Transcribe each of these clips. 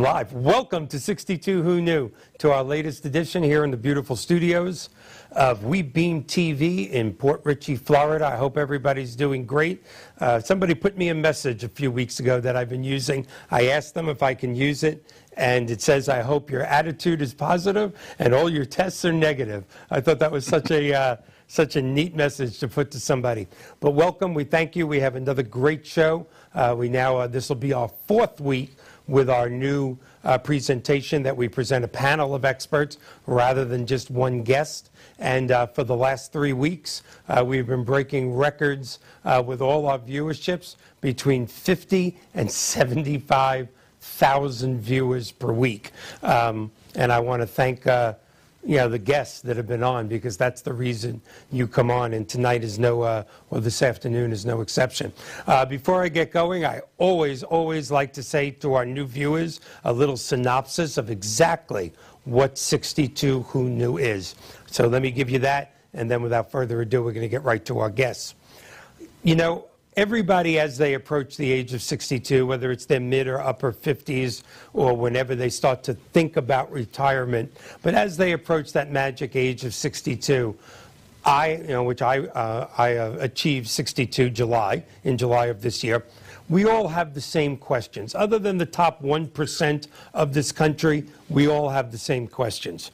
I'm live. Welcome to 62 Who Knew, to our latest edition here in the beautiful studios of We Beam TV in Port Richey, Florida. I hope everybody's doing great. Uh, somebody put me a message a few weeks ago that I've been using. I asked them if I can use it, and it says, I hope your attitude is positive and all your tests are negative. I thought that was such a. Uh, such a neat message to put to somebody. But welcome. We thank you. We have another great show. Uh, we now, uh, this will be our fourth week with our new uh, presentation that we present a panel of experts rather than just one guest. And uh, for the last three weeks, uh, we've been breaking records uh, with all our viewerships between 50 and 75,000 viewers per week. Um, and I want to thank you know, the guests that have been on because that's the reason you come on. And tonight is no, uh, or this afternoon is no exception. Uh, before I get going, I always, always like to say to our new viewers a little synopsis of exactly what 62 Who Knew is. So let me give you that. And then without further ado, we're going to get right to our guests. You know, everybody as they approach the age of 62, whether it's their mid or upper 50s or whenever they start to think about retirement, but as they approach that magic age of 62, I, you know, which I, uh, I uh, achieved 62 July, in July of this year, we all have the same questions. Other than the top 1% of this country, we all have the same questions.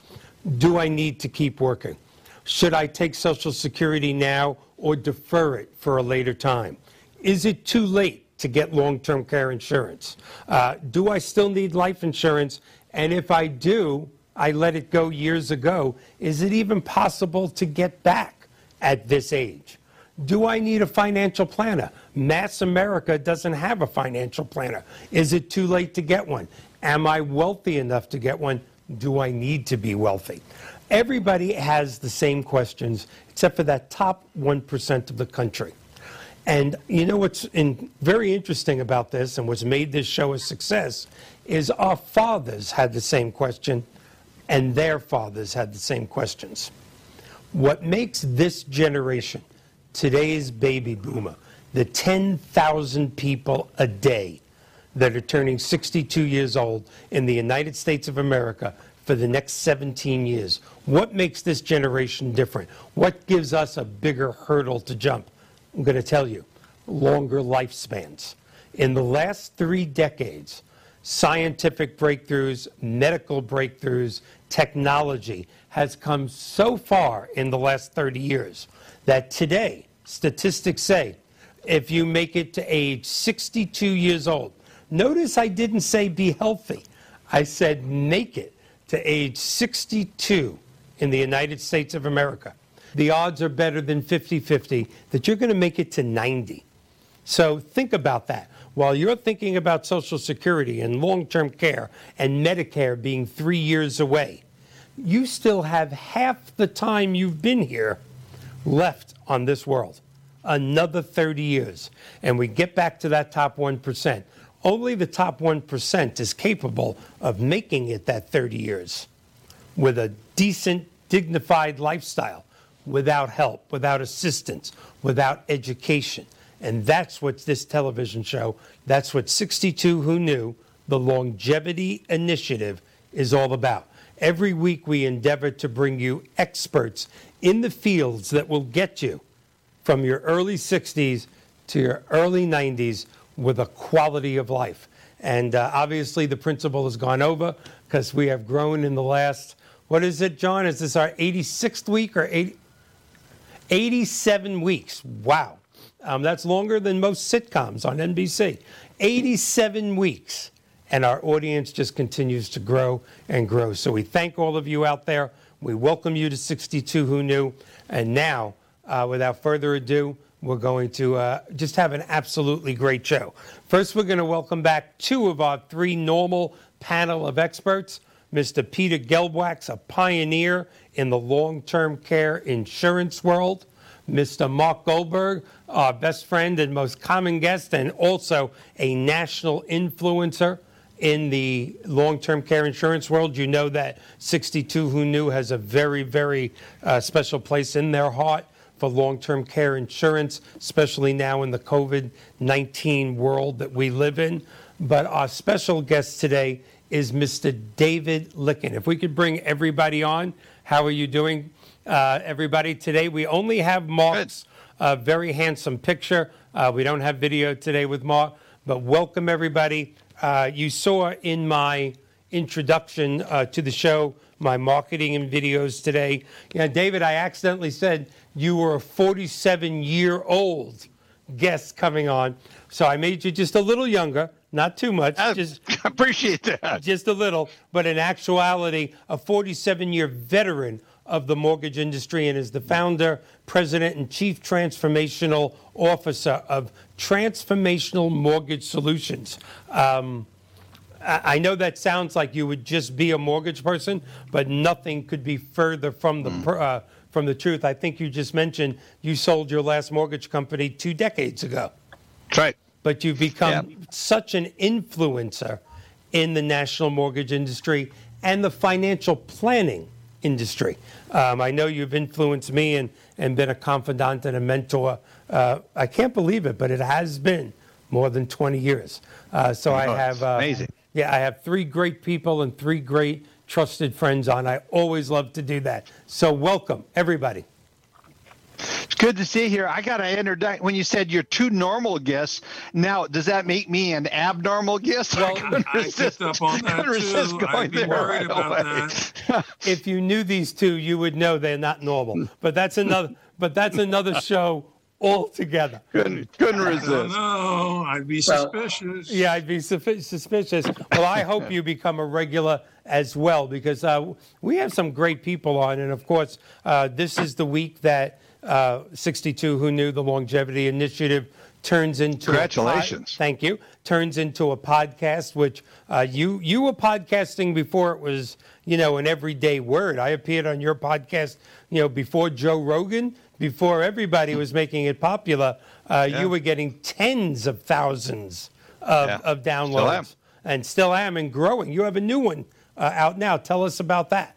Do I need to keep working? Should I take Social Security now or defer it for a later time? Is it too late to get long term care insurance? Uh, do I still need life insurance? And if I do, I let it go years ago. Is it even possible to get back at this age? Do I need a financial planner? Mass America doesn't have a financial planner. Is it too late to get one? Am I wealthy enough to get one? Do I need to be wealthy? Everybody has the same questions, except for that top 1% of the country. And you know what's in, very interesting about this and what's made this show a success is our fathers had the same question and their fathers had the same questions. What makes this generation, today's baby boomer, the 10,000 people a day that are turning 62 years old in the United States of America for the next 17 years, what makes this generation different? What gives us a bigger hurdle to jump? I'm going to tell you longer lifespans. In the last three decades, scientific breakthroughs, medical breakthroughs, technology has come so far in the last 30 years that today, statistics say, if you make it to age 62 years old, notice I didn't say be healthy. I said make it to age 62 in the United States of America the odds are better than 50 50 that you're going to make it to 90. So think about that. While you're thinking about Social Security and long term care and Medicare being three years away, you still have half the time you've been here left on this world. Another 30 years. And we get back to that top 1%. Only the top 1% is capable of making it that 30 years with a decent, dignified lifestyle without help, without assistance, without education. And that's what this television show, that's what 62 Who Knew, the Longevity Initiative, is all about. Every week we endeavor to bring you experts in the fields that will get you from your early 60s to your early 90s with a quality of life. And uh, obviously, the principle has gone over because we have grown in the last, what is it, John? Is this our 86th week or 80? 87 weeks. Wow. Um, that's longer than most sitcoms on NBC. 87 weeks. And our audience just continues to grow and grow. So we thank all of you out there. We welcome you to 62 Who Knew. And now, uh, without further ado, we're going to uh, just have an absolutely great show. First, we're going to welcome back two of our three normal panel of experts. Mr. Peter Gelbwaks, a pioneer in the long term care insurance world. Mr. Mark Goldberg, our best friend and most common guest, and also a national influencer in the long term care insurance world. You know that 62 Who Knew has a very, very uh, special place in their heart for long term care insurance, especially now in the COVID 19 world that we live in. But our special guest today is Mr. David Lykken. If we could bring everybody on, how are you doing, uh, everybody? Today we only have Mark's uh, very handsome picture. Uh, we don't have video today with Mark, but welcome everybody. Uh, you saw in my introduction uh, to the show my marketing and videos today. Yeah, David, I accidentally said you were a 47 year old guest coming on. So I made you just a little younger, not too much. I just appreciate that. Just a little, but in actuality, a 47 year veteran of the mortgage industry and is the founder, president, and chief transformational officer of Transformational Mortgage Solutions. Um, I know that sounds like you would just be a mortgage person, but nothing could be further from the mm. uh, from the truth. I think you just mentioned you sold your last mortgage company two decades ago. That's right. But you've become yeah. such an influencer in the national mortgage industry and the financial planning industry. Um, I know you've influenced me and, and been a confidant and a mentor. Uh, I can't believe it, but it has been more than 20 years. Uh, so oh, I have uh, amazing. Yeah, I have three great people and three great trusted friends on. I always love to do that. So welcome, everybody. It's good to see you here. I got to introduce when you said you're two normal guests. Now, does that make me an abnormal guest? Well, I, I resist, up on that too. I'd be worried right about that. if you knew these two, you would know they're not normal. But that's another. but that's another show altogether. Couldn't, couldn't resist. No, I'd be suspicious. yeah, I'd be suspicious. Well, I hope you become a regular as well because uh, we have some great people on. And of course, uh, this is the week that uh, 62 Who Knew the Longevity Initiative turns into congratulations. Pod, thank you. Turns into a podcast, which uh, you you were podcasting before it was you know an everyday word. I appeared on your podcast you know before Joe Rogan before everybody was making it popular, uh, yeah. you were getting tens of thousands of, yeah. of downloads. Still and still am and growing. You have a new one uh, out now. Tell us about that.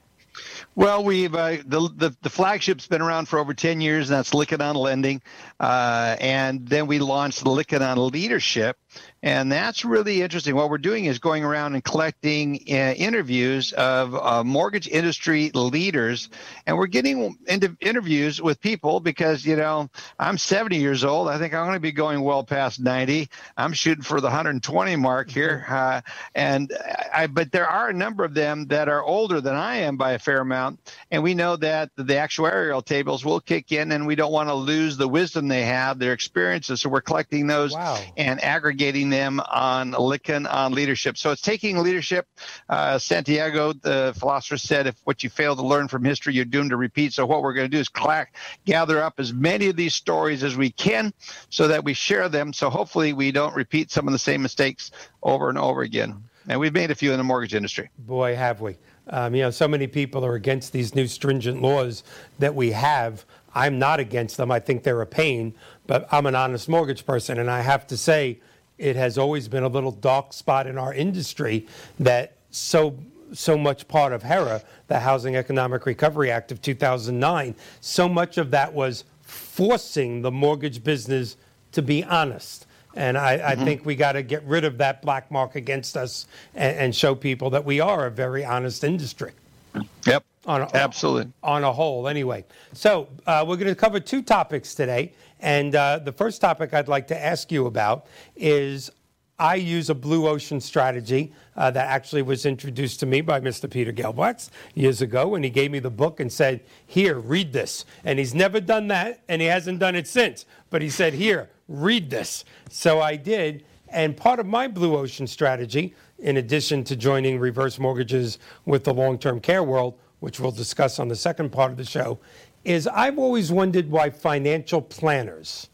Well, we've uh, the, the, the flagship's been around for over ten years, and that's Lykken on Lending, uh, and then we launched Lykken on Leadership, and that's really interesting. What we're doing is going around and collecting uh, interviews of uh, mortgage industry leaders, and we're getting into interviews with people because you know I'm 70 years old. I think I'm going to be going well past 90. I'm shooting for the 120 mark here, mm-hmm. uh, and I, but there are a number of them that are older than I am by a fair amount, and we know that the actuarial tables will kick in, and we don't want to lose the wisdom they have, their experiences. So we're collecting those wow. and aggregating them on Lykken on leadership. So it's taking leadership. Uh, Santayana, the philosopher, said, if what you fail to learn from history, you're doomed to repeat. So what we're going to do is clack, gather up as many of these stories as we can so that we share them. So hopefully we don't repeat some of the same mistakes over and over again. And we've made a few in the mortgage industry. Boy, have we. Um, you know, so many people are against these new stringent laws that we have. I'm not against them. I think they're a pain, but I'm an honest mortgage person, and I have to say, it has always been a little dark spot in our industry that so so much part of HERA, the Housing Economic Recovery Act of 2009, so much of that was forcing the mortgage business to be honest. And I, mm-hmm. Think we got to get rid of that black mark against us and, and, show people that we are a very honest industry. Yep. On a, Absolutely. On a whole, anyway. So uh, we're going to cover two topics today. And uh, the first topic I'd like to ask you about is I use a blue ocean strategy uh, that actually was introduced to me by Mr. Peter Gelbwaks years ago when he gave me the book and said, Here, read this. And he's never done that, and he hasn't done it since. But he said, Here, read this. So I did. And part of my blue ocean strategy, in addition to joining reverse mortgages with the long term care world, which we'll discuss on the second part of the show, is I've always wondered why financial planners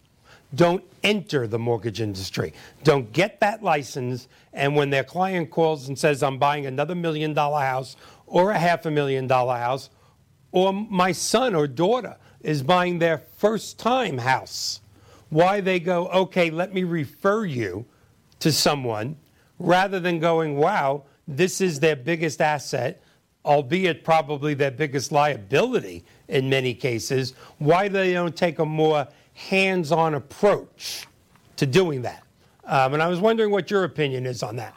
don't enter the mortgage industry, don't get that license, and when their client calls and says, I'm buying another million dollar house or a half a million dollar house, or my son or daughter is buying their first time house, why they go, okay, let me refer you to someone rather than going, wow, this is their biggest asset albeit probably their biggest liability in many cases, why they don't take a more hands on approach to doing that. Um, and I was wondering what your opinion is on that.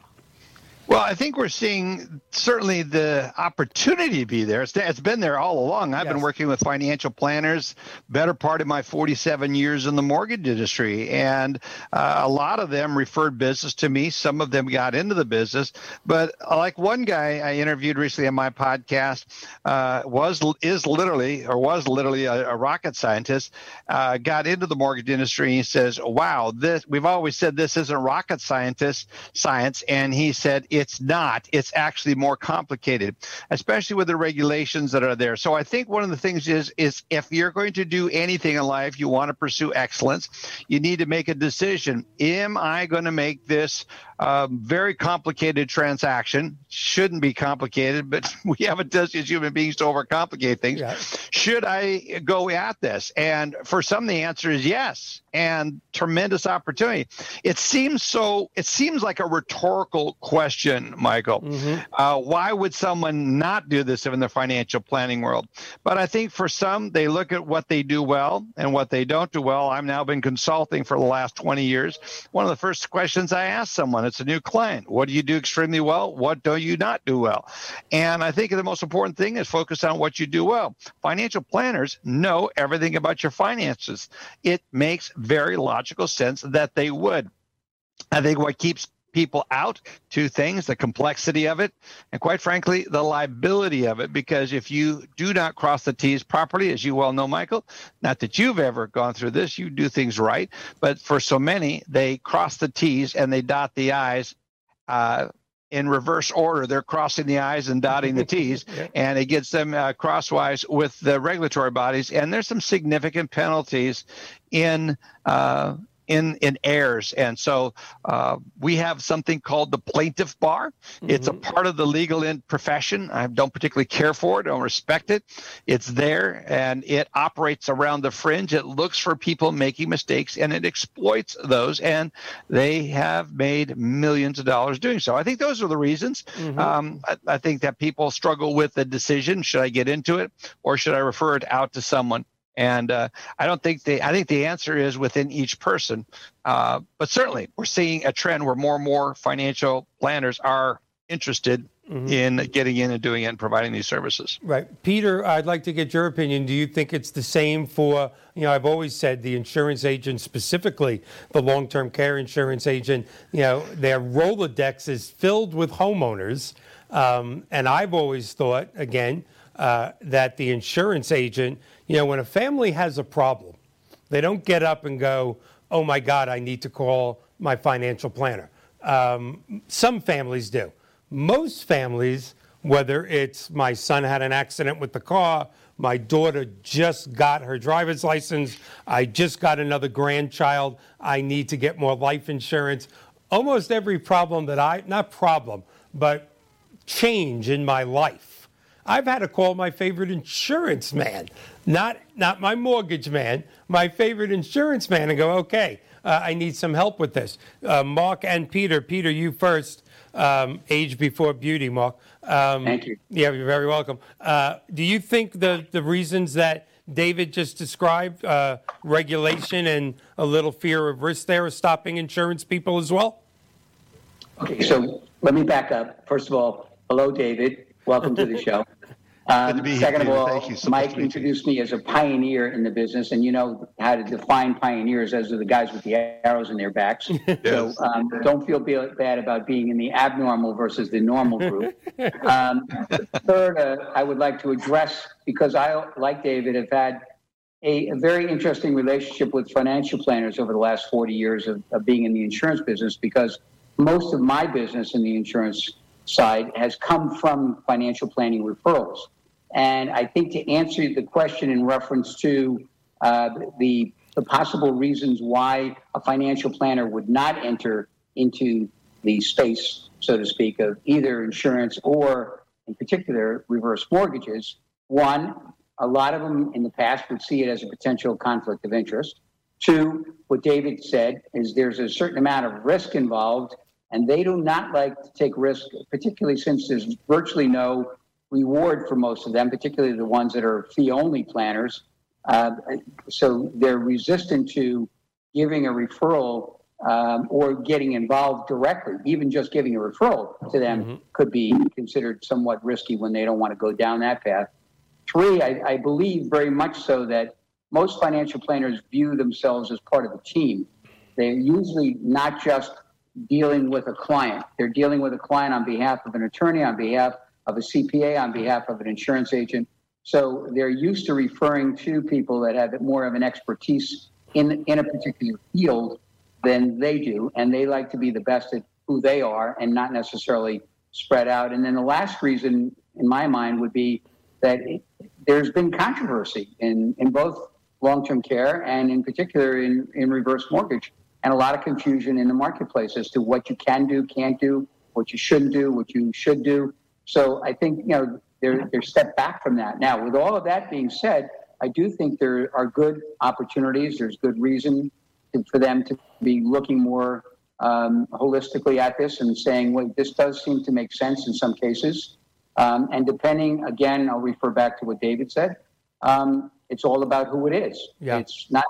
Well, I think we're seeing certainly the opportunity to be there. It's, it's been there all along. I've yes. been working with financial planners better part of my 47 years in the mortgage industry, and uh, a lot of them referred business to me. Some of them got into the business, but like one guy I interviewed recently on my podcast uh, was is literally or was literally a, a rocket scientist. Uh, got into the mortgage industry. And he says, "Wow, this we've always said this isn't rocket scientist science," and he said it's not. It's actually more complicated, especially with the regulations that are there. So I think one of the things is is if you're going to do anything in life, you want to pursue excellence. You need to make a decision. Am I going to make this um, very complicated transaction? Shouldn't be complicated, but we have a tendency as human beings to overcomplicate things. Yeah. Should I go at this? And for some, the answer is yes and tremendous opportunity. It seems so. It seems like a rhetorical question, Michael. Mm-hmm. Uh, why would someone not do this in the financial planning world? But I think for some, they look at what they do well and what they don't do well. I've now been consulting for the last 20 years. One of the first questions I ask someone, it's a new client, what do you do extremely well? What do you not do well? And I think the most important thing is focus on what you do well. Financial planners know everything about your finances. It makes very logical sense that they would. I think what keeps people out two things the complexity of it and quite frankly the liability of it because if you do not cross the t's properly as you well know michael not that you've ever gone through this you do things right but for so many they cross the t's and they dot the i's uh, in reverse order. They're crossing the I's and dotting the T's, and it gets them uh, crosswise with the regulatory bodies. And there's some significant penalties in uh, in in errors. And so uh, we have something called the plaintiff bar. Mm-hmm. It's a mm-hmm. part of the legal in profession. I don't particularly care for it. I don't respect it. It's there and it operates around the fringe. It looks for people making mistakes and it exploits those. And they have made millions of dollars doing so. I think those are the reasons. Mm-hmm. Um, I, I think that people struggle with the decision: should I get into it or should I refer it out to someone? And uh, I don't think the I think the answer is within each person. Uh, but certainly, we're seeing a trend where more and more financial planners are interested mm-hmm. in getting in and doing it and providing these services. Right, Peter. I'd like to get your opinion. Do you think it's the same for you know? I've always said the insurance agent, specifically the long-term care insurance agent. You know, their Rolodex is filled with homeowners, um, and I've always thought again uh, that the insurance agent, you know, when a family has a problem, they don't get up and go, oh my God, I need to call my financial planner. Um, some families do. Most families, whether it's my son had an accident with the car, my daughter just got her driver's license, I just got another grandchild, I need to get more life insurance. Almost every problem that I, not problem, but change in my life I've had to call my favorite insurance man, not, not my mortgage man, my favorite insurance man, and go, okay, uh, I need some help with this. Uh, Mark and Peter, Peter, you first. Um, age before beauty, Mark. Um, Thank you. Yeah, you're very welcome. Uh, do you think the, the reasons that David just described, uh, regulation and a little fear of risk there are stopping insurance people as well? Okay, so let me back up. First of all, hello, David. Welcome to the show. Um, second here, of all, so Mike introduced me as a pioneer in the business, and you know how to define pioneers, as are the guys with the arrows in their backs. yes. So um, don't feel bad about being in the abnormal versus the normal group. um, third, uh, I would like to address because I, like David, have had a, a, very interesting relationship with financial planners over the last 40 years of, of being in the insurance business because most of my business in the insurance side has come from financial planning referrals. And I think to answer the question in reference to uh, the, the possible reasons why a financial planner would not enter into the space, so to speak, of either insurance or, in particular, reverse mortgages, one, a lot of them in the past would see it as a potential conflict of interest. Two, what David said is there's a certain amount of risk involved, and they do not like to take risk, particularly since there's virtually no reward for most of them, particularly the ones that are fee only planners. Uh, so they're resistant to giving a referral um, or getting involved directly, even just giving a referral to them mm-hmm. could be considered somewhat risky when they don't want to go down that path. Three, I, I believe very much so that most financial planners view themselves as part of a team. They're usually not just dealing with a client, they're dealing with a client on behalf of an attorney, on behalf of a CPA, on behalf of an insurance agent. So they're used to referring to people that have more of an expertise in, in a particular field than they do. And they like to be the best at who they are and not necessarily spread out. And then the last reason, in my mind, would be that it, there's been controversy in, in both long term care and, in particular, in, in reverse mortgage, and a lot of confusion in the marketplace as to what you can do, can't do, what you shouldn't do, what you should do. So I think, you know, they're, they're step back from that. Now, with all of that being said, I do think there are good opportunities. There's good reason to, for them to be looking more um, holistically at this and saying, wait, this does seem to make sense in some cases. Um, and depending, again, I'll refer back to what David said. Um, it's all about who it is. Yeah. It's not.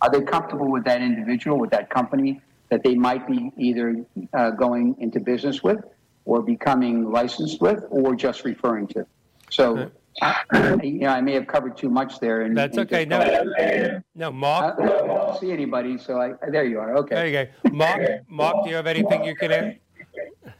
Are they comfortable with that individual, with that company that they might be either uh, going into business with, or becoming licensed with, or just referring to? So. I, you know, I may have covered too much there. And, That's okay. No, no, Mark. I don't see anybody, so I, there you are. Okay. There you go. Mark, Mark, do you have anything you can add?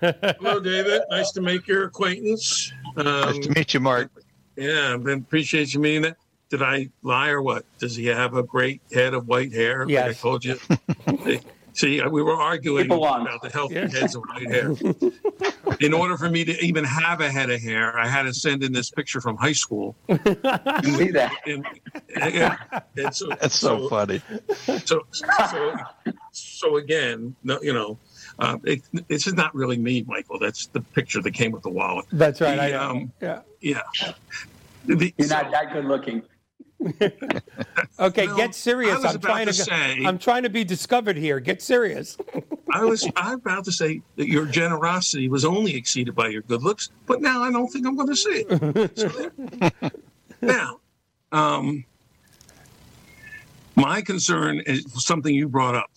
Hello, David. Nice to make your acquaintance. Um, nice to meet you, Mark. Yeah, I appreciate you meeting it. Did I lie or what? Does he have a great head of white hair? Yes. Like I told you. See, we were arguing about the healthy yeah. heads of white hair. In order for me to even have a head of hair, I had to send in this picture from high school. You see that? And, yeah, and so, That's so, so, funny. So, so, so again, no, you know, uh, it, this is not really me, Michael. That's the picture that came with the wallet. That's right. The, I know. Um, yeah. Yeah. The, You're not that good looking. okay, get serious. I'm trying to, to say, I'm trying to be discovered here. Get serious. I was I'm about to say that your generosity was only exceeded by your good looks, but now I don't think I'm going to say it. So, now, um, my concern is something you brought up,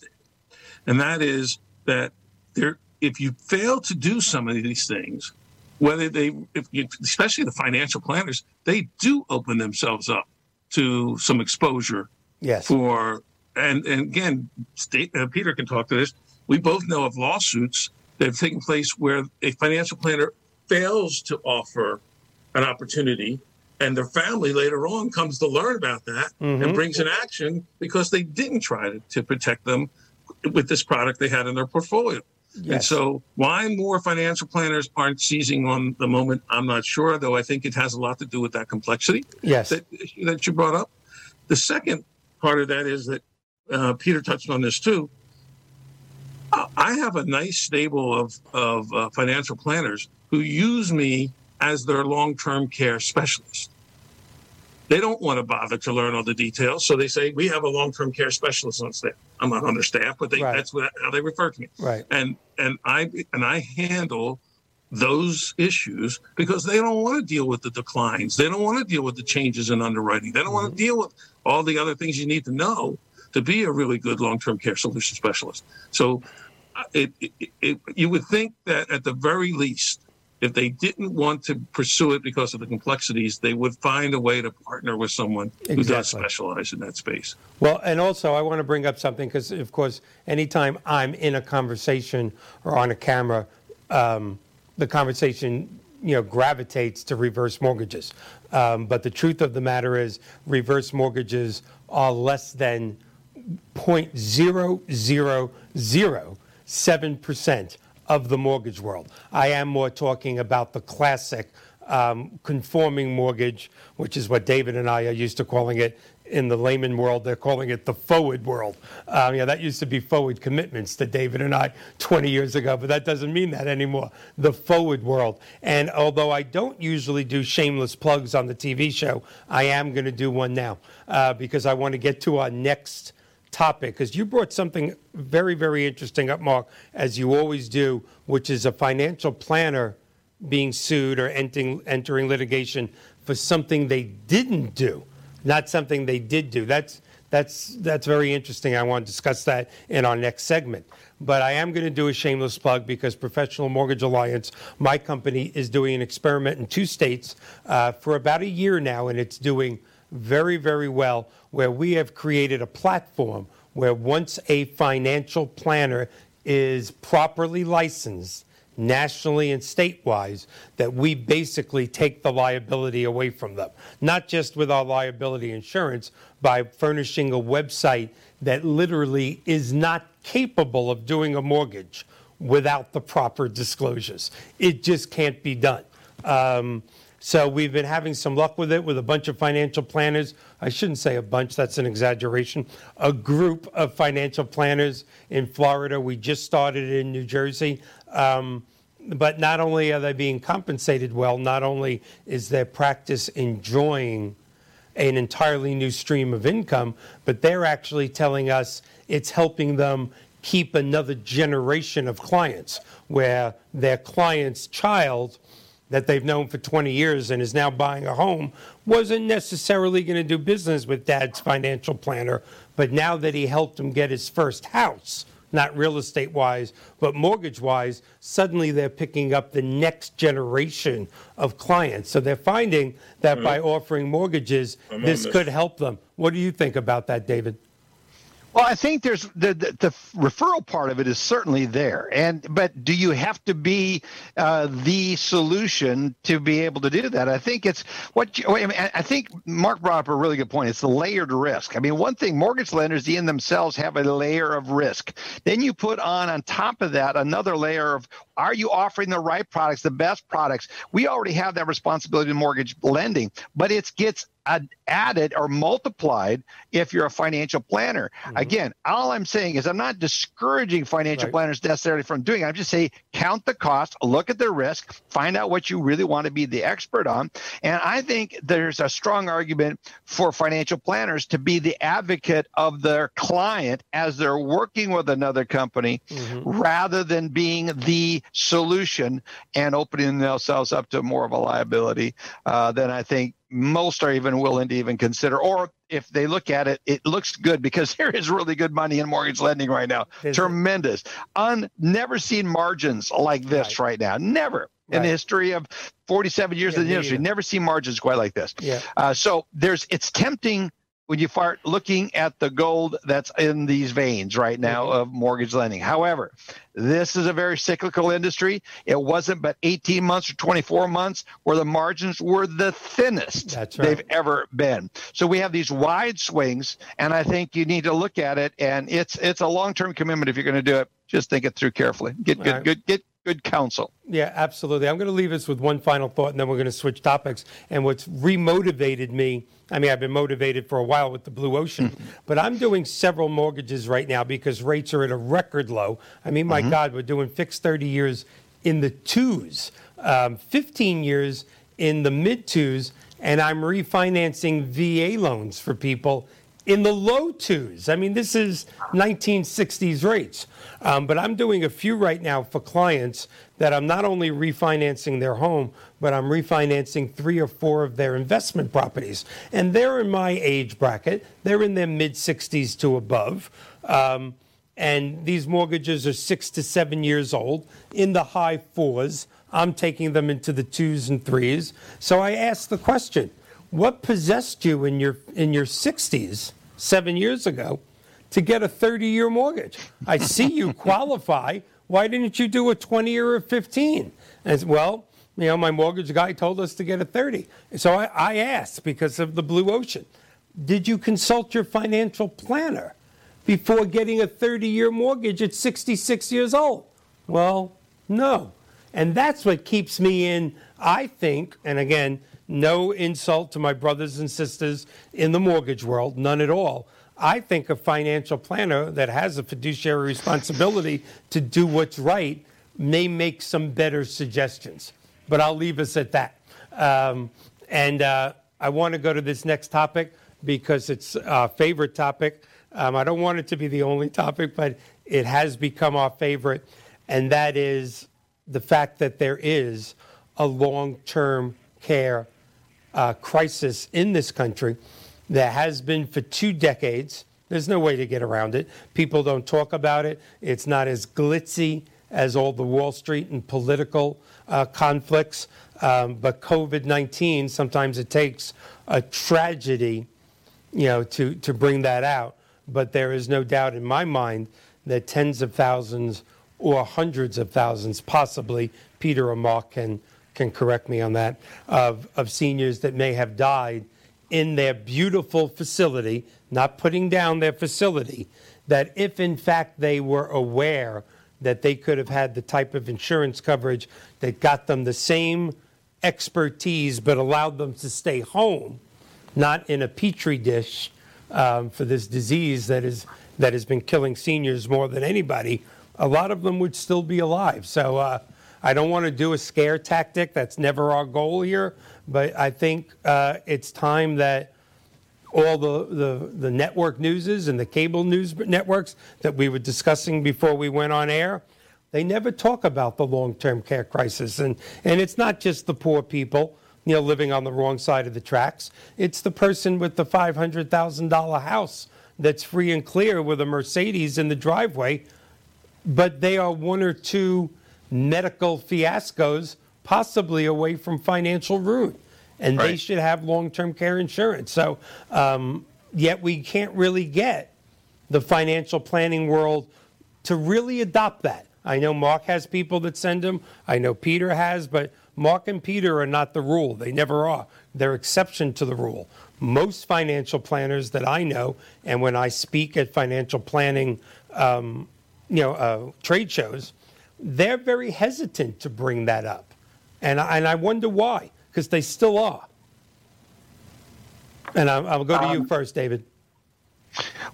and that is that there, if you fail to do some of these things, whether they, you, especially the financial planners, they do open themselves up to some exposure. Yes. For and and again, state, uh, Peter can talk to this. We both know of lawsuits that have taken place where a financial planner fails to offer an opportunity, and their family later on comes to learn about that mm-hmm. and brings an action because they didn't try to, to protect them with this product they had in their portfolio. Yes. And so, why more financial planners aren't seizing on the moment, I'm not sure, though I think it has a lot to do with that complexity yes. that, that you brought up. The second part of that is that uh, Peter touched on this too. I have a nice stable of, of uh, financial planners who use me as their long term care specialist. They don't want to bother to learn all the details, so they say we have a long-term care specialist on staff. I'm not understaffed, but they, right. that's what, how they refer to me. Right. And and I and I handle those issues because they don't want to deal with the declines. They don't want to deal with the changes in underwriting. They don't mm-hmm. want to deal with all the other things you need to know to be a really good long-term care solution specialist. So, uh, it, it, it, you would think that at the very least, if they didn't want to pursue it because of the complexities, they would find a way to partner with someone exactly. who does specialize in that space. Well, and also I want to bring up something because, of course, anytime I'm in a conversation or on a camera, um, the conversation you know gravitates to reverse mortgages. Um, but the truth of the matter is, reverse mortgages are less than 0.0007 percent of the mortgage world. I am more talking about the classic um, conforming mortgage, which is what David and I are used to calling it in the layman world. They're calling it the forward world. Um, yeah, that used to be forward commitments to David and I 20 years ago, but that doesn't mean that anymore. The forward world. And although I don't usually do shameless plugs on the TV show, I am going to do one now uh, because I want to get to our next topic because you brought something very, very interesting up, Mark, as you always do, which is a financial planner being sued or entering, entering litigation for something they didn't do, not something they did do. That's that's that's very interesting. I want to discuss that in our next segment. But I am going to do a shameless plug because Professional Mortgage Alliance, my company, is doing an experiment in two states uh, for about a year now, and it's doing very, very well. Where we have created a platform where once a financial planner is properly licensed nationally and statewide that we basically take the liability away from them. Not just with our liability insurance, by furnishing a website that literally is not capable of doing a mortgage without the proper disclosures. It just can't be done. Um, so we've been having some luck with it with a bunch of financial planners. I shouldn't say a bunch, that's an exaggeration. A group of financial planners in Florida. We just started in New Jersey. Um, but not only are they being compensated well, not only is their practice enjoying an entirely new stream of income, but they're actually telling us it's helping them keep another generation of clients where their client's child that they've known for 20 years and is now buying a home wasn't necessarily going to do business with dad's financial planner, but now that he helped him get his first house, not real estate wise, but mortgage wise, suddenly they're picking up the next generation of clients. So they're finding that mm-hmm. by offering mortgages, this, this could help them. What do you think about that, David? Well, I think there's the, the, the referral part of it is certainly there, and but do you have to be uh, the solution to be able to do that? I think it's what you, I, mean, I think Mark brought up a really good point. It's the layered risk. I mean, one thing mortgage lenders in themselves have a layer of risk. Then you put on on top of that another layer of are you offering the right products, the best products? We already have that responsibility in mortgage lending, but it gets added or multiplied if you're a financial planner. Mm-hmm. Again, all I'm saying is I'm not discouraging financial right. planners necessarily from doing it. I'm just saying count the cost, look at the risk, find out what you really want to be the expert on. And I think there's a strong argument for financial planners to be the advocate of their client as they're working with another company mm-hmm. rather than being the solution and opening themselves up to more of a liability uh, than I think most are even willing to even consider or if they look at it it looks good because there is really good money in mortgage lending right now. Is tremendous. Un never seen margins like this right, right now. Never right. in the history of 47 years yeah, in the industry. never seen margins quite like this. Yeah. Uh, so there's it's tempting when you start looking at the gold that's in these veins right now mm-hmm. of mortgage lending. However, this is a very cyclical industry. It wasn't but 18 months or 24 months where the margins were the thinnest right. they've ever been. So we have these wide swings, and I think you need to look at it. And it's it's a long term commitment if you're going to do it. Just think it through carefully. Get good, right. good, get good counsel. Yeah, absolutely. I'm going to leave us with one final thought, and then we're going to switch topics. And what's remotivated me I mean, I've been motivated for a while with the blue ocean, mm-hmm. but I'm doing several mortgages right now because rates are at a record low. I mean, my mm-hmm. God, we're doing fixed 30 years in the twos, um, 15 years in the mid twos, and I'm refinancing VA loans for people in the low twos. I mean, this is 1960s rates. Um, but I'm doing a few right now for clients that I'm not only refinancing their home, but I'm refinancing three or four of their investment properties. And they're in my age bracket, they're in their mid 60s to above. Um, and these mortgages are six to seven years old in the high fours. I'm taking them into the twos and threes. So I asked the question what possessed you in your, in your 60s, seven years ago, to get a 30 year mortgage? I see you qualify. Why didn't you do a 20 or a 15? As well, you know, my mortgage guy told us to get a 30. So I, I asked because of the blue ocean, did you consult your financial planner before getting a 30 year mortgage at 66 years old? Well, no. And that's what keeps me in, I think, and again, no insult to my brothers and sisters in the mortgage world, none at all. I think a financial planner that has a fiduciary responsibility to do what's right may make some better suggestions. But I'll leave us at that. Um, and uh, I want to go to this next topic because it's our favorite topic. Um, I don't want it to be the only topic, but it has become our favorite, and that is the fact that there is a long term care uh, crisis in this country that has been for two decades. There's no way to get around it. People don't talk about it. It's not as glitzy as all the Wall Street and political uh, conflicts. Um, but COVID 19, sometimes it takes a tragedy, you know, to, to bring that out. But there is no doubt in my mind that tens of thousands or hundreds of thousands, possibly, Peter or Mark can, can correct me on that, of, of seniors that may have died in their beautiful facility, not putting down their facility, that if in fact they were aware that they could have had the type of insurance coverage that got them the same expertise but allowed them to stay home, not in a petri dish um, for this disease that is that has been killing seniors more than anybody, a lot of them would still be alive. So uh, I don't want to do a scare tactic. That's never our goal here. But I think uh, it's time that all the, the, the network newses and the cable news networks that we were discussing before we went on air, they never talk about the long-term care crisis. And, and it's not just the poor people, you know, living on the wrong side of the tracks. It's the person with the $500,000 house that's free and clear with a Mercedes in the driveway, but they are one or two medical fiascos, possibly away from financial ruin. And right. they should have long term care insurance. So, um, yet we can't really get the financial planning world to really adopt that. I know Mark has people that send them, I know Peter has, but Mark and Peter are not the rule. They never are. They're exception to the rule. Most financial planners that I know, and when I speak at financial planning, um, you know, uh, trade shows, they're very hesitant to bring that up. And I, and I wonder why, because they still are. And I'll, I'll go to um, you first, David.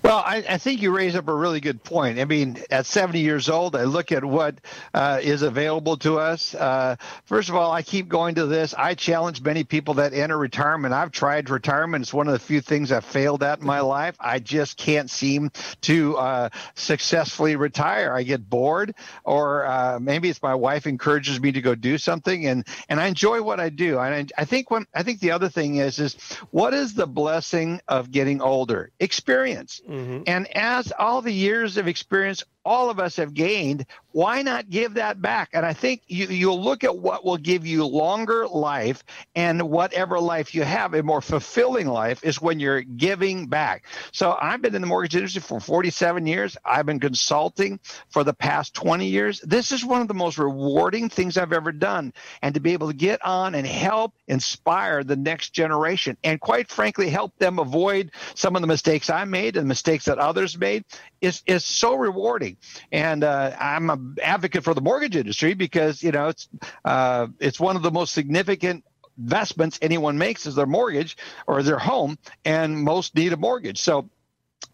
Well, I, I, think you raise up a really good point. I mean, at 70 years old, I look at what uh, is available to us. Uh, first of all, I keep going to this. I challenge many people that enter retirement. I've tried retirement. It's one of the few things I've failed at in my life. I just can't seem to uh, successfully retire. I get bored, or uh, maybe it's my wife encourages me to go do something, and and I enjoy what I do. And I, I think when I think the other thing is is what is the blessing of getting older? Experience experience. Mm-hmm. And as all the years of experience all of us have gained, why not give that back? And I think you, you'll look at what will give you longer life and whatever life you have, a more fulfilling life is when you're giving back. So I've been in the mortgage industry for 47 years. I've been consulting for the past 20 years. This is one of the most rewarding things I've ever done. And to be able to get on and help inspire the next generation and quite frankly, help them avoid some of the mistakes I made and mistakes that others made is, is so rewarding. And uh, I'm an advocate for the mortgage industry because you know it's uh, it's one of the most significant investments anyone makes is their mortgage or their home, and most need a mortgage. So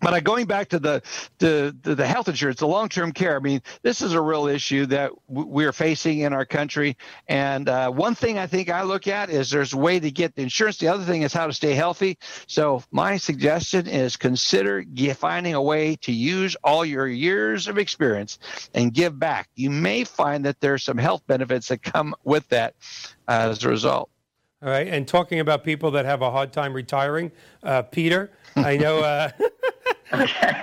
but uh, going back to the, the the, health insurance, the long term care. I mean, this is a real issue that we are facing in our country. And uh, one thing I think I look at is there's a way to get the insurance. The other thing is how to stay healthy. So my suggestion is consider finding a way to use all your years of experience and give back. You may find that there's some health benefits that come with that uh, as a result. All right. And talking about people that have a hard time retiring, uh, Peter, I know. Okay.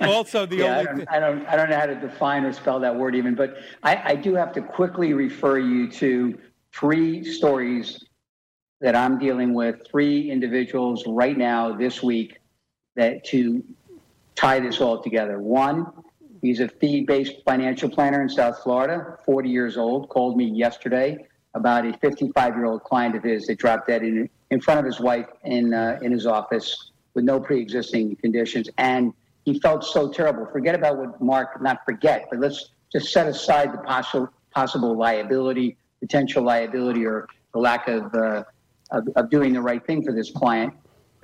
also, the yeah, only I don't, I don't, I don't know how to define or spell that word even, but I, I do have to quickly refer you to three stories that I'm dealing with, three individuals right now this week that to tie this all together. One, he's a fee-based financial planner in South Florida, 40 years old, called me yesterday about a 55-year-old client of his that dropped dead in, in front of his wife in uh, in his office with no pre-existing conditions, and he felt so terrible. Forget about what Mark, not forget, but let's just set aside the possible possible liability, potential liability, or the lack of, uh, of, of doing the right thing for this client.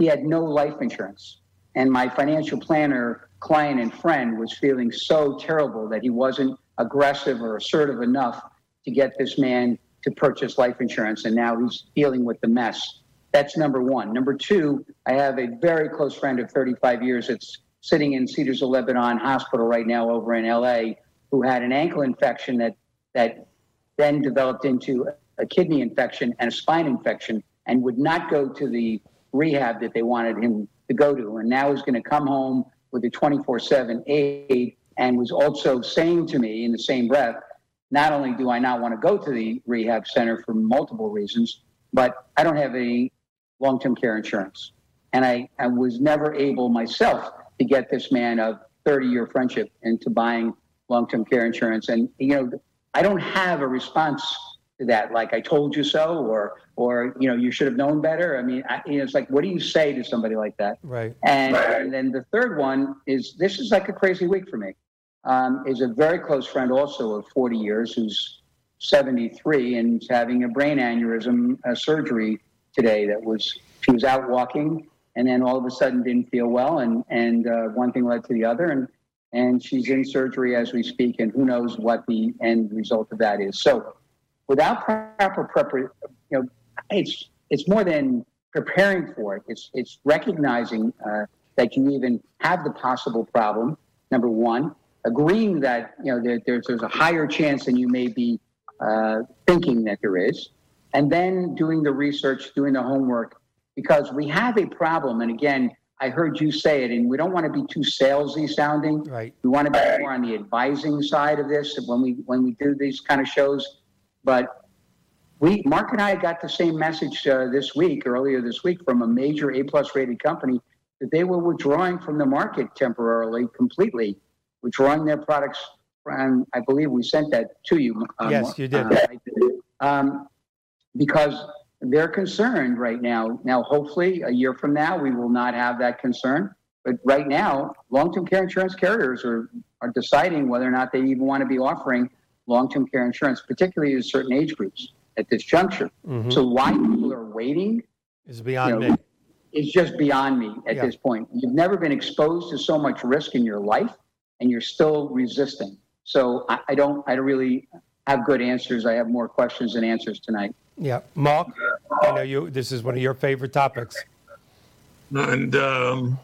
He had no life insurance, and my financial planner, client, and friend was feeling so terrible that he wasn't aggressive or assertive enough to get this man to purchase life insurance, and now he's dealing with the mess that's number one. Number two, I have a very close friend of 35 years that's sitting in Cedars of Lebanon Hospital right now over in LA who had an ankle infection that, that then developed into a kidney infection and a spine infection and would not go to the rehab that they wanted him to go to. And now he's going to come home with a 24 7 aid and was also saying to me in the same breath, not only do I not want to go to the rehab center for multiple reasons, but I don't have any long term care insurance. And I, I was never able myself to get this man of 30 year friendship into buying long term care insurance. And, you know, I don't have a response to that, like I told you so, or, or, you know, you should have known better. I mean, I, you know, it's like, what do you say to somebody like that? Right. And, and then the third one is this is like a crazy week for me. Um, is a very close friend also of 40 years who's 73 and is having a brain aneurysm uh, surgery today that was she was out walking and then all of a sudden didn't feel well and and uh, one thing led to the other and and she's in surgery as we speak and who knows what the end result of that is. So without proper preparation you know it's it's more than preparing for it. It's it's recognizing uh, that you even have the possible problem number one agreeing that you know there, there's, there's a higher chance than you may be uh, thinking that there is and then doing the research, doing the homework, because we have a problem. And again, I heard you say it, and we don't want to be too salesy sounding. Right. We want to be more on the advising side of this when we when we do these kind of shows. But we, Mark and I, got the same message uh, this week, earlier this week, from a major A plus rated company that they were withdrawing from the market temporarily, completely, withdrawing their products. And I believe we sent that to you. Um, yes, you did. Uh, um, because they're concerned right now. Now, hopefully, a year from now, we will not have that concern. But right now, long-term care insurance carriers are are deciding whether or not they even want to be offering long-term care insurance, particularly to certain age groups at this juncture. Mm-hmm. So why people are waiting is beyond you know, me. It's just beyond me at yeah. this point. You've never been exposed to so much risk in your life, and you're still resisting. So I, I don't. I don't really have good answers. I have more questions than answers tonight. Yeah, Mark, I know you. This is one of your favorite topics, and um,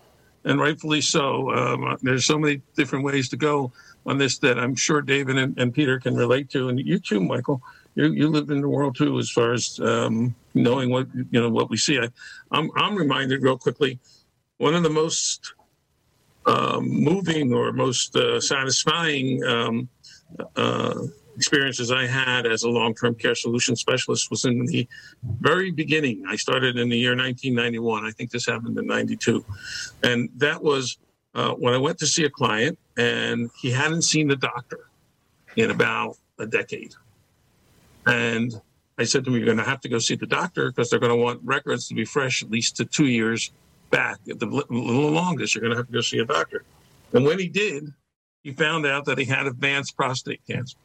and rightfully so. Um, there's so many different ways to go on this that I'm sure David and, and Peter can relate to, and you too, Michael. You, you live in the world too, as far as um, knowing what you know what we see. I, I'm I'm reminded real quickly. One of the most um, moving or most uh, satisfying um, uh, experiences I had as a long term care solution specialist was in the very beginning. I started in the year 1991. I think this happened in 92. And that was uh, when I went to see a client and he hadn't seen the doctor in about a decade. And I said to him, You're going to have to go see the doctor because they're going to want records to be fresh at least to two years back. At the longest, you're going to have to go see a doctor. And when he did, he found out that he had advanced prostate cancer.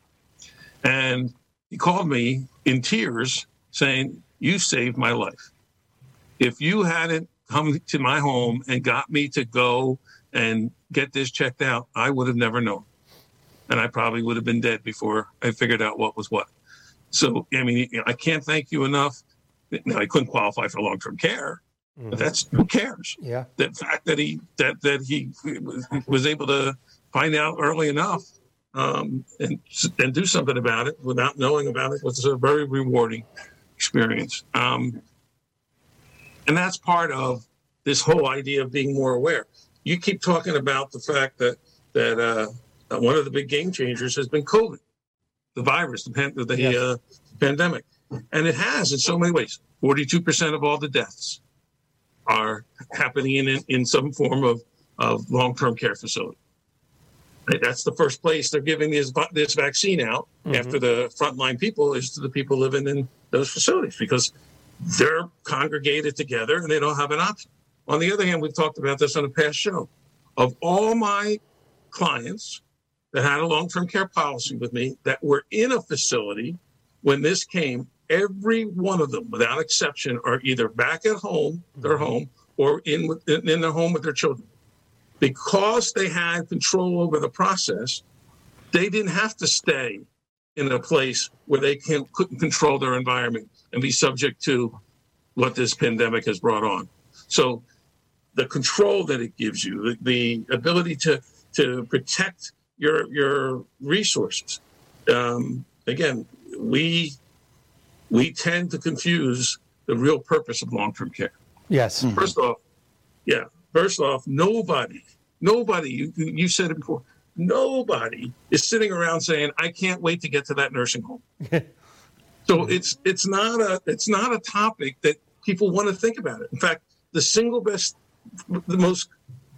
And he called me in tears saying, You saved my life. If you hadn't come to my home and got me to go and get this checked out, I would have never known. And I probably would have been dead before I figured out what was what. So, I mean, I can't thank you enough. Now, I couldn't qualify for long term care, mm-hmm. but that's who cares? Yeah. The fact that he that that he was able to find out early enough um, and and do something about it without knowing about it was a very rewarding experience. Um, and that's part of this whole idea of being more aware. You keep talking about the fact that that uh, one of the big game changers has been COVID, the virus, the, pan- the yes. uh, pandemic, and it has in so many ways. Forty-two percent of all the deaths are happening in in some form of of long-term care facility. That's the first place they're giving this this vaccine out mm-hmm. after the frontline people is to the people living in those facilities because they're congregated together and they don't have an option. On the other hand, we've talked about this on a past show. Of all my clients that had a long-term care policy with me that were in a facility when this came, every one of them, without exception, are either back at home, their mm-hmm. home, or in in their home with their children because they had control over the process, they didn't have to stay in a place where they can, couldn't control their environment and be subject to what this pandemic has brought on. So the control that it gives you, the, the ability to to protect your your resources. Um, again, we we tend to confuse the real purpose of long-term care. Yes. Mm-hmm. First off, yeah. First off, nobody, nobody. You you said it before. Nobody is sitting around saying, "I can't wait to get to that nursing home." so it's it's not a it's not a topic that people want to think about it. In fact, the single best, the most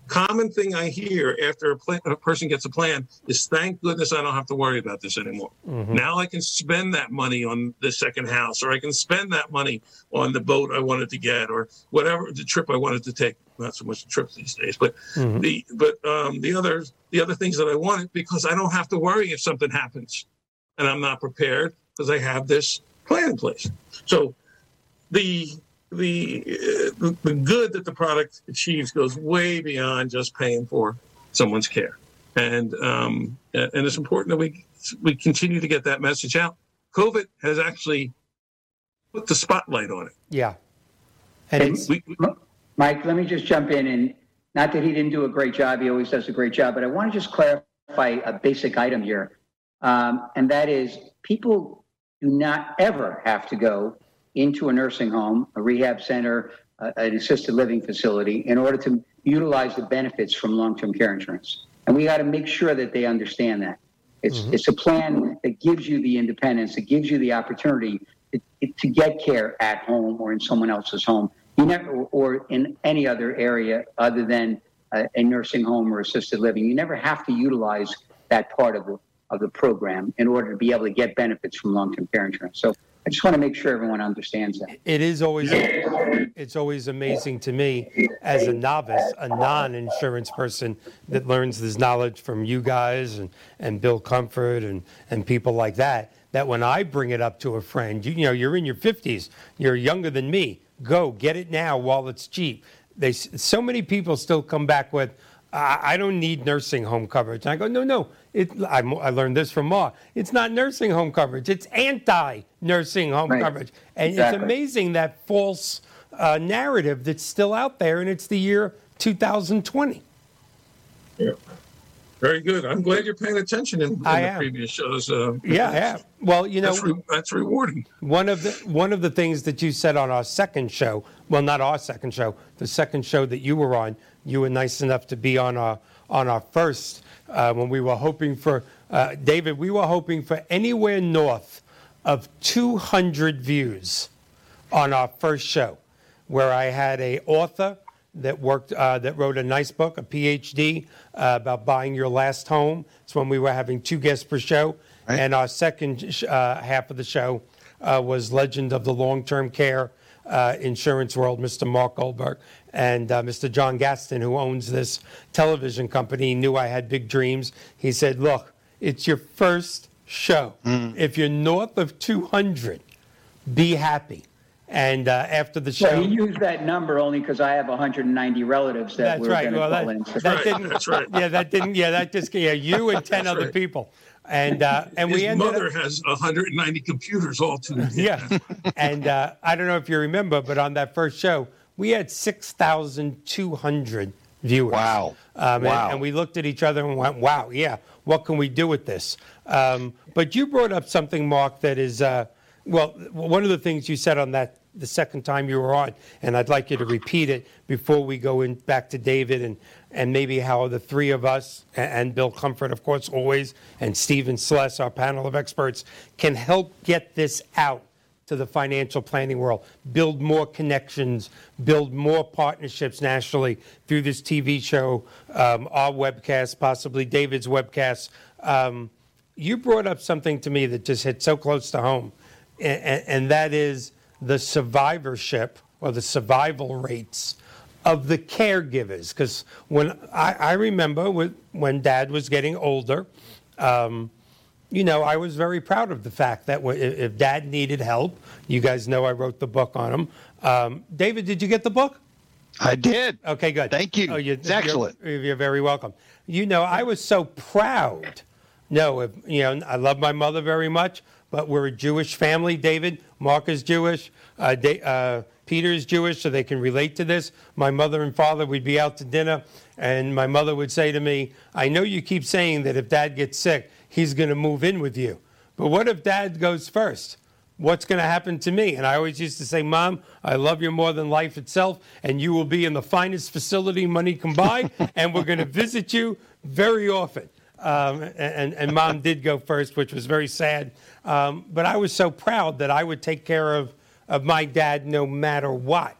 common thing I hear after a, plan, a, person gets a plan is thank goodness I don't have to worry about this anymore. Mm-hmm. Now I can spend that money on the second house, or I can spend that money on the boat I wanted to get, or whatever the trip I wanted to take. Not so much the trips these days, but mm-hmm. the but um, the other the other things that I wanted because I don't have to worry if something happens, and I'm not prepared because I have this plan in place. So the the, uh, the good that the product achieves goes way beyond just paying for someone's care, and um, and it's important that we we continue to get that message out. COVID has actually put the spotlight on it. Yeah, and we, we, Mike, let me just jump in and not that he didn't do a great job; he always does a great job. But I want to just clarify a basic item here, um, and that is people do not ever have to go into a nursing home, a rehab center, uh, an assisted living facility in order to utilize the benefits from long-term care insurance. And we got to make sure that they understand that. It's, mm-hmm. it's a plan that gives you the independence, it gives you the opportunity to, to get care at home or in someone else's home, you never, or in any other area other than a, a nursing home or assisted living. You never have to utilize that part of the, of the program in order to be able to get benefits from long-term care insurance. So I just want to make sure everyone understands that. It is always it's always amazing to me as a novice, a non-insurance person that learns this knowledge from you guys and, and Bill Comfort and, and people like that, that when I bring it up to a friend, you, you know, you're in your 50s, you're younger than me, go get it now while it's cheap. They, so many people still come back with, I, I don't need nursing home coverage. And I go, no, no. It, I, I, learned this from Ma. It's not nursing home coverage. It's anti-nursing home right. coverage. And exactly. it's amazing that false uh, narrative that's still out there, and it's the year 2020. Yeah. Very good. I'm glad you're paying attention in, in the am. previous shows. Uh, yeah, yeah. Well, you know, that's, re- that's, rewarding. One of the one of the things that you said on our second show, well, not our second show, the second show that you were on, you were nice enough to be on our on our first uh, when we were hoping for uh, David. We were hoping for anywhere north of 200 views on our first show, where I had a author that worked uh, that wrote a nice book, a PhD uh, about buying your last home. It's when we were having two guests per show, right. and our second uh, half of the show uh, was Legend of the Long Term Care uh, Insurance World, Mr. Mark Goldberg, and uh, Mr. John Gaston, who owns this television company, knew I had big dreams. He said, "Look, it's your first show. Mm. If you're north of 200, be happy." And uh, after the show, well, he used that number only because I have 190 relatives that that's were right. going to well, call that, in. That right. didn't, that's right. Yeah, that didn't. Yeah, that just. Yeah, you and 10 other right. people. And uh, and His we ended mother up, has 190 computers all tuned Yeah, and uh, I don't know if you remember, but on that first show, we had 6,200 viewers. Wow. Um, wow. And, and, we looked at each other and went, "Wow, yeah, what can we do with this?" Um, but you brought up something, Mark, that is. Uh, well, one of the things you said on that the second time you were on, and I'd like you to repeat it before we go in back to David and, and maybe how the three of us and, Bill Comfort, of course, always, and Stephen Sless, our panel of experts, can help get this out to the financial planning world, build more connections, build more partnerships nationally through this TV show, um, our webcast, possibly David's webcast. Um, you brought up something to me that just hit so close to home and, and that is the survivorship or the survival rates of the caregivers. Because when I, I remember with, when Dad was getting older, um, you know, I was very proud of the fact that if Dad needed help, you guys know I wrote the book on him. Um, David, did you get the book? I did. Okay, good. Thank you. Oh, you it's excellent. You're, you're, very welcome. You know, I was so proud. No, if, you know, I love my mother very much, but we're a Jewish family. David, Mark is Jewish, uh, uh, Peter is Jewish, so they can relate to this. My mother and father would be out to dinner, and my mother would say to me, I know you keep saying that if dad gets sick, he's going to move in with you. But what if dad goes first? what's going to happen to me? And I always used to say, Mom, I love you more than life itself, and you will be in the finest facility money can buy, and we're going to visit you very often. Um, and, and mom did go first, which was very sad. Um, but I was so proud that I would take care of, of my dad no matter what.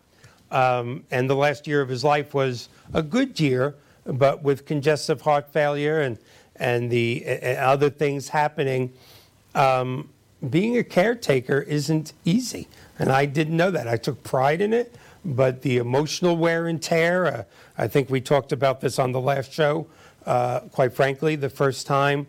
Um, and the last year of his life was a good year, but with congestive heart failure and, and the uh, other things happening, um, being a caretaker isn't easy. And I didn't know that. I took pride in it, but the emotional wear and tear, uh, I think we talked about this on the last show. Uh, quite frankly, the first time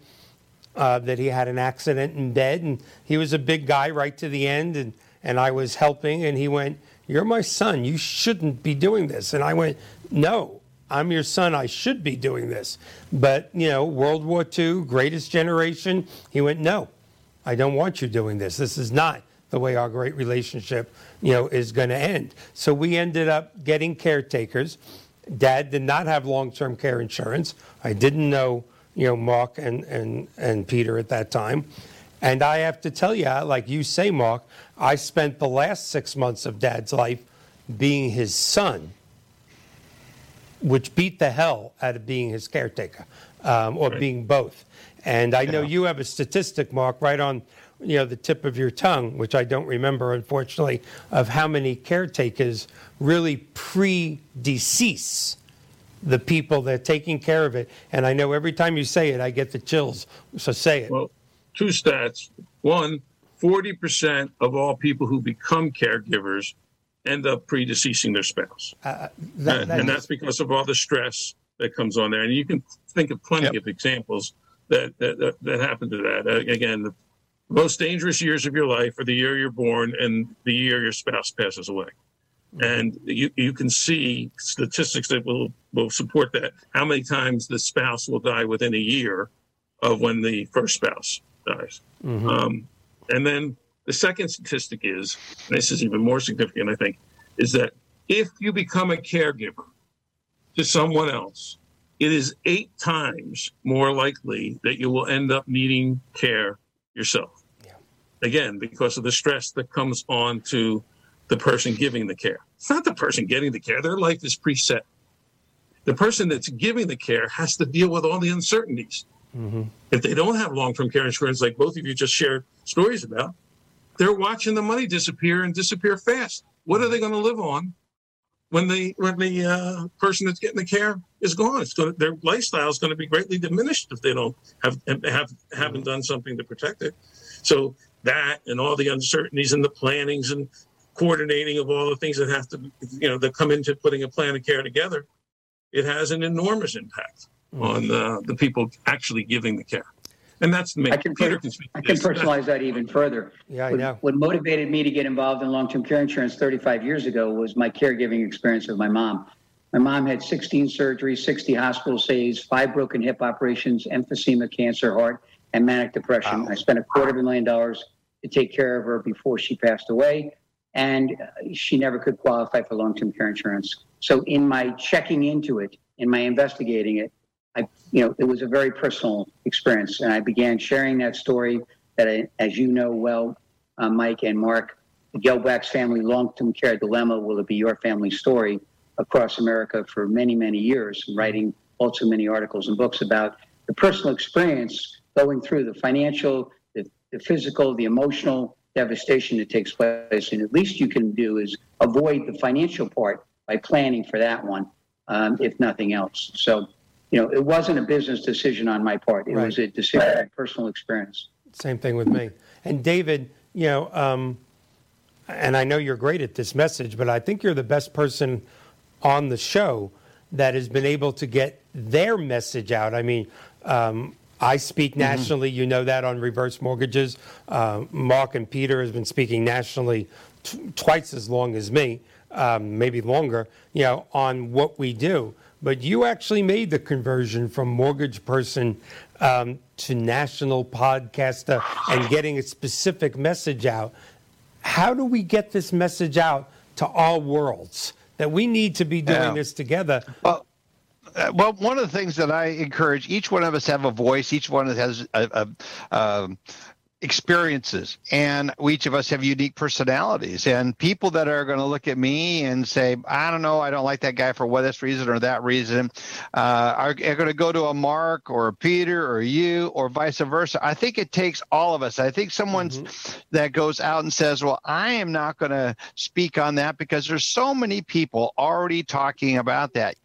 uh, that he had an accident in bed, and he was a big guy right to the end, and, and I was helping, and he went, You're my son. You shouldn't be doing this. And I went, No, I'm your son. I should be doing this. But, you know, World War II, greatest generation. He went, No, I don't want you doing this. This is not the way our great relationship, you know, is going to end. So we ended up getting caretakers. Dad did not have long-term care insurance. I didn't know, you know, Mark and, and, and Peter at that time. And I have to tell you, like you say, Mark, I spent the last six months of Dad's life being his son, which beat the hell out of being his caretaker um, or right. being both. And I know you have a statistic, Mark, right on you know the tip of your tongue, which I don't remember, unfortunately, of how many caretakers really pre-decease the people that are taking care of it. And I know every time you say it, I get the chills. So say it. Well, two stats. One, 40% of all people who become caregivers end up predeceasing their spouse. Uh, that, and, that and that's because of all the stress that comes on there. And you can think of plenty yep. of examples that that, that, that happened to that. Uh, again, the most dangerous years of your life are the year you're born and the year your spouse passes away. Mm-hmm. And you, you can see statistics that will, will support that. How many times the spouse will die within a year of when the first spouse dies. Mm-hmm. Um, and then the second statistic is, and this is even more significant, I think, is that if you become a caregiver to someone else, it is eight times more likely that you will end up needing care yourself. Yeah. Again, because of the stress that comes on to the person giving the care. It's not the person getting the care, their life is preset. The person that's giving the care has to deal with all the uncertainties. Mm-hmm. If they don't have long term care insurance, like both of you just shared stories about, they're watching the money disappear and disappear fast. What are they going to live on when the when the uh, person that's getting the care is gone. It's going to, their lifestyle is going to be greatly diminished if they don't have have haven't done something to protect it. So that and all the uncertainties and the plannings and coordinating of all the things that have to you know that come into putting a plan of care together, it has an enormous impact. On uh, the people actually giving the care. And that's the main. I can, Peter can I can personalize that even further. Yeah, I what, know. What motivated me to get involved in long-term care insurance 35 years ago was my caregiving experience with my mom. My mom had 16 surgeries, 60 hospital stays, five broken hip operations, emphysema, cancer, heart, and manic depression. Wow. I spent a quarter of a million dollars to take care of her before she passed away, and she never could qualify for long-term care insurance. So, in my checking into it, in my investigating it, I, you know, it was a very personal experience, and I began sharing that story. That, I, as you know well, uh, Mike and Mark, the Gelbwaks family long-term care dilemma will it be your family story across America for many, many years, writing also many articles and books about the personal experience going through the financial, the, the physical, the emotional devastation that takes place. And at least you can do is avoid the financial part by planning for that one, um, if nothing else. So you know, it wasn't a business decision on my part. It right. was a decision personal experience. Same thing with me. And David, you know, um, and I know you're great at this message, but I think you're the best person on the show that has been able to get their message out. I mean, um, I speak mm-hmm. nationally. Mm-hmm. You know that on reverse mortgages. Uh, Mark and Peter has been speaking nationally t- twice as long as me, um, maybe longer. You know, on what we do but you actually made the conversion from mortgage person um, to national podcaster and getting a specific message out. How do we get this message out to all worlds that we need to be doing yeah. this together? Well, uh, well, one of the things that I encourage each one of us have a voice. Each one has a, a, a, um, experiences and we each of us have unique personalities. And people that are going to look at me and say i don't know i don't like that guy for what this reason or that reason uh, are, are going to go to a mark or a peter or you or vice versa. I think it takes all of us. I think someone's mm-hmm. that goes out and says well i am not going to speak on that because there's so many people already talking about that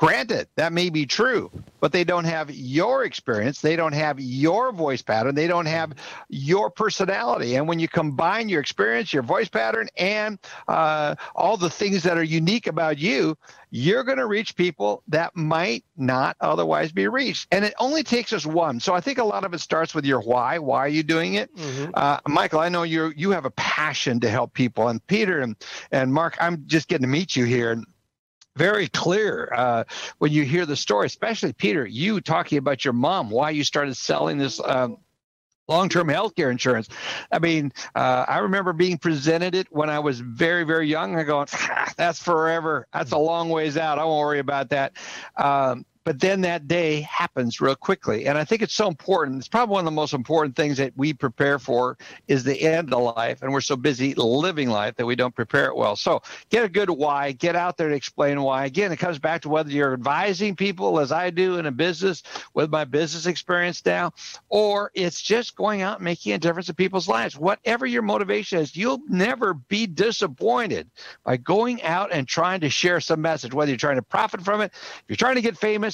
Granted, that may be true, but they don't have your experience. They don't have your voice pattern. They don't have your personality. And when you combine your experience, your voice pattern, and uh, all the things that are unique about you, you're going to reach people that might not otherwise be reached. And it only takes us one. So I think a lot of it starts with your why. Why are you doing it? Mm-hmm. Uh, Michael, I know you you have a passion to help people. And Peter and, and Mark, I'm just getting to meet you here very clear uh, when you hear the story, especially Peter, you talking about your mom, why you started selling this. Um, long-term health care insurance. I mean, uh, I remember being presented it when I was very, very young. I go, ah, that's forever. That's a long ways out. I won't worry about that. Um, but then that day happens real quickly. And i think it's so important it's probably one of the most important things that we prepare for is the end of life. And we're so busy living life that we don't prepare it well. So get a good why get out there to explain why. Again it comes back to whether you're advising people as i do in a business with my business experience now or it's just going out and making a difference in people's lives. Whatever your motivation is you'll never be disappointed by going out and trying to share some message whether you're trying to profit from it if you're trying to get famous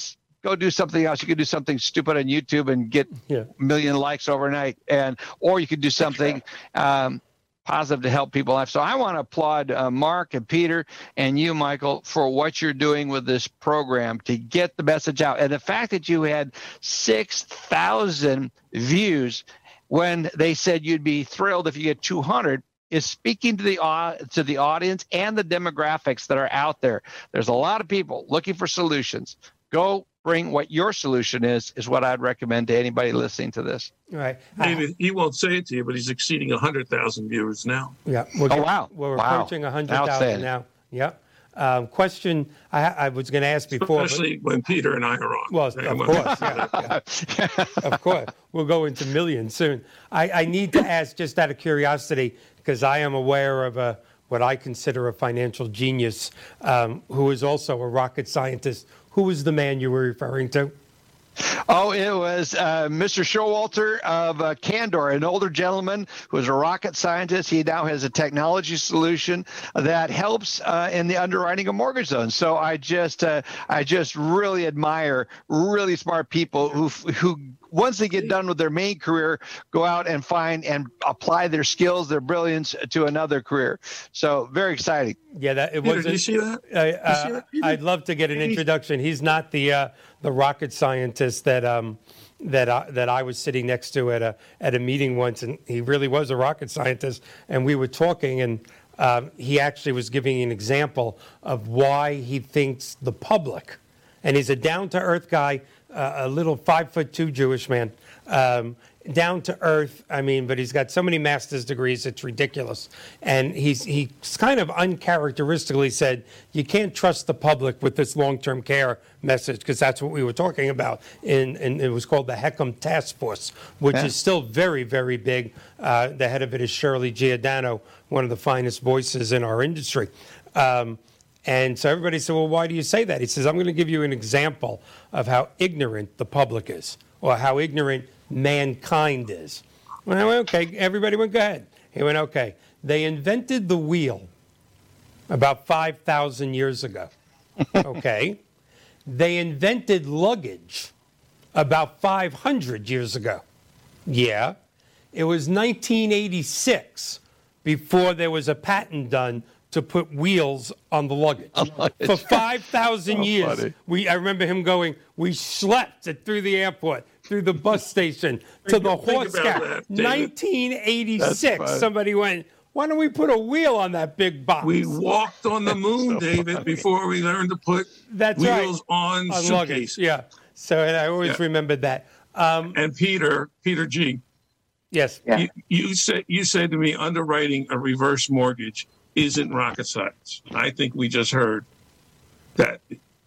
go do something else. You could do something stupid on YouTube and get yeah. a million likes overnight, and or you could do something um, positive to help people life. So I want to applaud uh, Mark and Peter and you, Michael, for what you're doing with this program to get the message out, and the fact that you had six thousand views when they said you'd be thrilled if you get 200 is speaking to the uh, to the audience and the demographics that are out there. There's a lot of people looking for solutions. Go bring what your solution is is what I'd recommend to anybody listening to this. Right. Maybe he won't say it to you, but he's exceeding 100,000 viewers now. Yeah. We're, oh, wow. We're wow. approaching 100,000 now. Yep. Um, question I, I, was going to ask before. Especially but, when Peter and I are on. Well, of course. Yeah, yeah. of course. We'll go into millions soon. I, I need to ask, just out of curiosity, because I am aware of a what I consider a financial genius um, who is also a rocket scientist who was the man you were referring to? Oh, it was uh, Mr. Showalter of uh, Candor, an older gentleman who was a rocket scientist. He now has a technology solution that helps uh, in the underwriting of mortgage loans. So I just, uh, I just really admire really smart people who who once they get done with their main career, go out and find and apply their skills, their brilliance to another career. So very exciting. Yeah, that it was. you see that? I, uh, I'd love to get an introduction. He's not the uh, the rocket scientist that um, that I, that I was sitting next to at a at a meeting once, and he really was a rocket scientist. And we were talking, and um, he actually was giving an example of why he thinks the public, and he's a down to earth guy a little five foot two Jewish man, um, down to earth. I mean, but he's got so many master's degrees, it's ridiculous. And he's he's kind of uncharacteristically said, you can't trust the public with this long term care message because that's what we were talking about. In, and it was called the Heckam Task Force, which yeah. is still very, very big. Uh, the head of it is Shirley Giordano, one of the finest voices in our industry. Um, and so everybody said, Well, why do you say that? He says, I'm going to give you an example of how ignorant the public is or how ignorant mankind is. And I went, Okay, everybody went, Go ahead. He went, Okay. They invented the wheel about 5,000 years ago. Okay. they invented luggage about 500 years ago. Yeah. It was 1986 before there was a patent done to put wheels on the luggage. For 5,000 years, funny. we, I remember him going, we slept it through the airport, through the bus station, to the horse car. 1986, somebody went, why don't we put a wheel on that big box? We walked on the moon, so David, funny. before we learned to put That's wheels right. on, on suitcases. Yeah. So and I always yeah. remembered that. Um, and Peter, Peter G. Yes. Yeah. You, you said you said to me underwriting a reverse mortgage isn't rocket science. I think we just heard that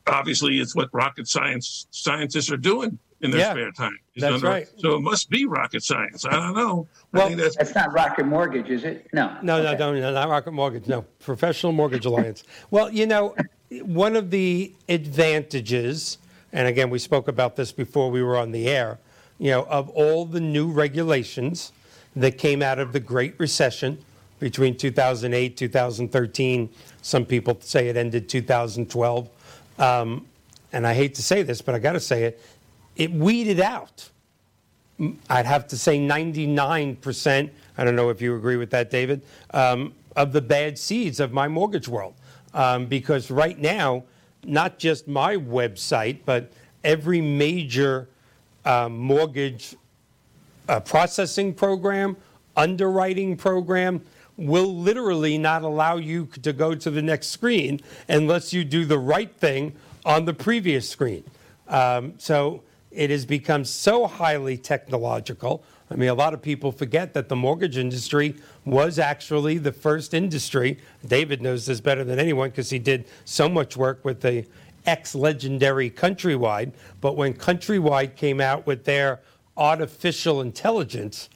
obviously it's what rocket science scientists are doing in their yeah, spare time. He's that's right. So it must be rocket science. I don't know. Well, that's, that's, not Rocket Mortgage, is it? No. No, okay. no, no, no, not Rocket Mortgage. No, Professional Mortgage Alliance. well, you know, one of the advantages, and again, we spoke about this before we were on the air, you know, of all the new regulations that came out of the Great Recession between 2008, 2013. Some people say it ended 2012. Um, and I hate to say this, but I got to say it, it weeded out. I'd have to say 99%, I don't know if you agree with that, David, um, of the bad seeds of my mortgage world. Um, because right now, not just my website, but every major uh, mortgage uh, processing program, underwriting program, will literally not allow you to go to the next screen unless you do the right thing on the previous screen. Um, so it has become so highly technological. I mean, a lot of people forget that the mortgage industry was actually the first industry. David knows this better than anyone because he did so much work with the ex legendary Countrywide. But when Countrywide came out with their artificial intelligence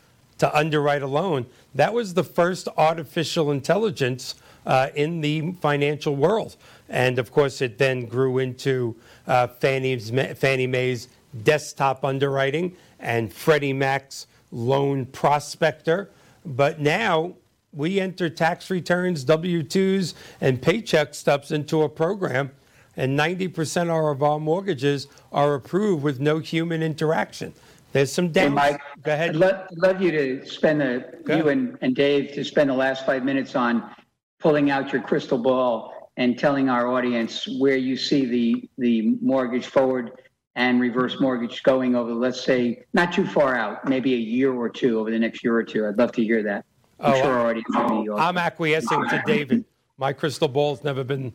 to underwrite a loan, that was the first artificial intelligence uh, in the financial world. And of course, it then grew into uh, Fannie's, Fannie Mae's desktop underwriting and Freddie Mac's loan prospector. But now we enter tax returns, W 2s, and paycheck stubs into a program, and 90% of our mortgages are approved with no human interaction. There's some down. Hey Mike, Go ahead. I'd love, love you to spend the, you and, and Dave to spend the last five minutes on pulling out your crystal ball and telling our audience where you see the, the mortgage forward and reverse mortgage going over, let's say, not too far out, maybe a year or two over the next year or two. I'd love to hear that. I'm oh, sure our audience will be. I'm acquiescing to David. My crystal ball's never been.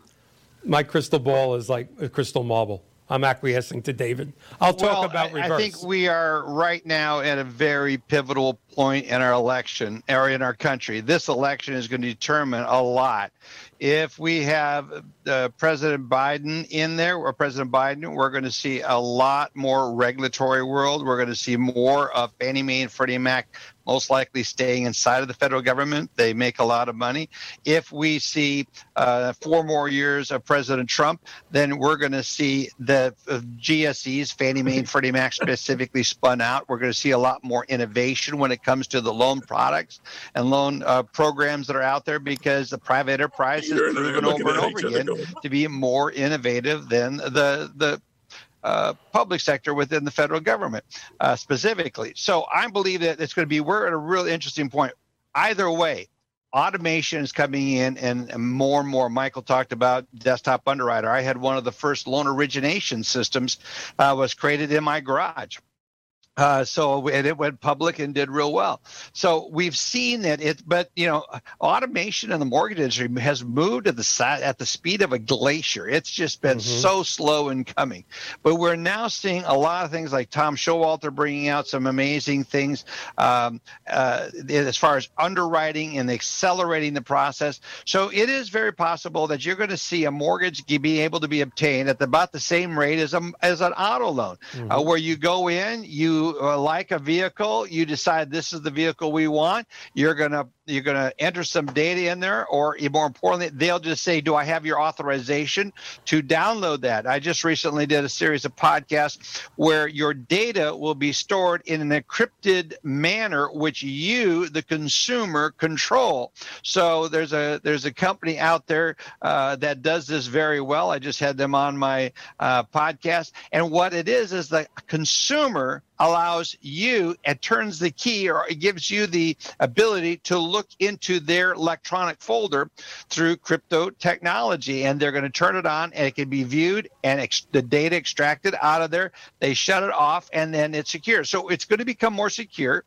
My crystal ball is like a crystal marble. I'm acquiescing to David. I'll talk well, about reverse. I think we are right now at a very pivotal point in our election or in our country. This election is going to determine a lot if we have uh, President Biden in there, or President Biden, we're going to see a lot more regulatory world. We're going to see more of Fannie Mae and Freddie Mac most likely staying inside of the federal government. They make a lot of money. If we see uh, four more years of President Trump, then we're going to see the uh, GSEs, Fannie Mae and Freddie Mac specifically spun out. We're going to see a lot more innovation when it comes to the loan products and loan uh, programs that are out there because the private enterprise has proven over and over again to be more innovative than the the uh, public sector within the federal government uh, specifically. So I believe that it's going to be we're at a really interesting point. Either way, automation is coming in and more and more michael talked about desktop underwriter i had one of the first loan origination systems uh, was created in my garage uh, so and it went public and did real well. So we've seen that it, but you know, automation in the mortgage industry has moved at the side at the speed of a glacier. It's just been mm-hmm. so slow in coming. But we're now seeing a lot of things like Tom Showalter bringing out some amazing things um, uh, as far as underwriting and accelerating the process. So it is very possible that you're going to see a mortgage be able to be obtained at about the same rate as a as an auto loan, uh, mm-hmm. uh, where you go in, you uh, like a vehicle, you decide this is the vehicle we want. You're gonna you're gonna enter some data in there, or more importantly, they'll just say, "Do I have your authorization to download that?" I just recently did a series of podcasts where your data will be stored in an encrypted manner, which you, the consumer, control. So there's a there's a company out there uh, that does this very well. I just had them on my uh, podcast, and what it is is the consumer allows you it turns the key or it gives you the ability to look into their electronic folder through crypto technology and they're going to turn it on and it can be viewed and ex- the data extracted out of there. They shut it off and then it's secure. So it's going to become more secure.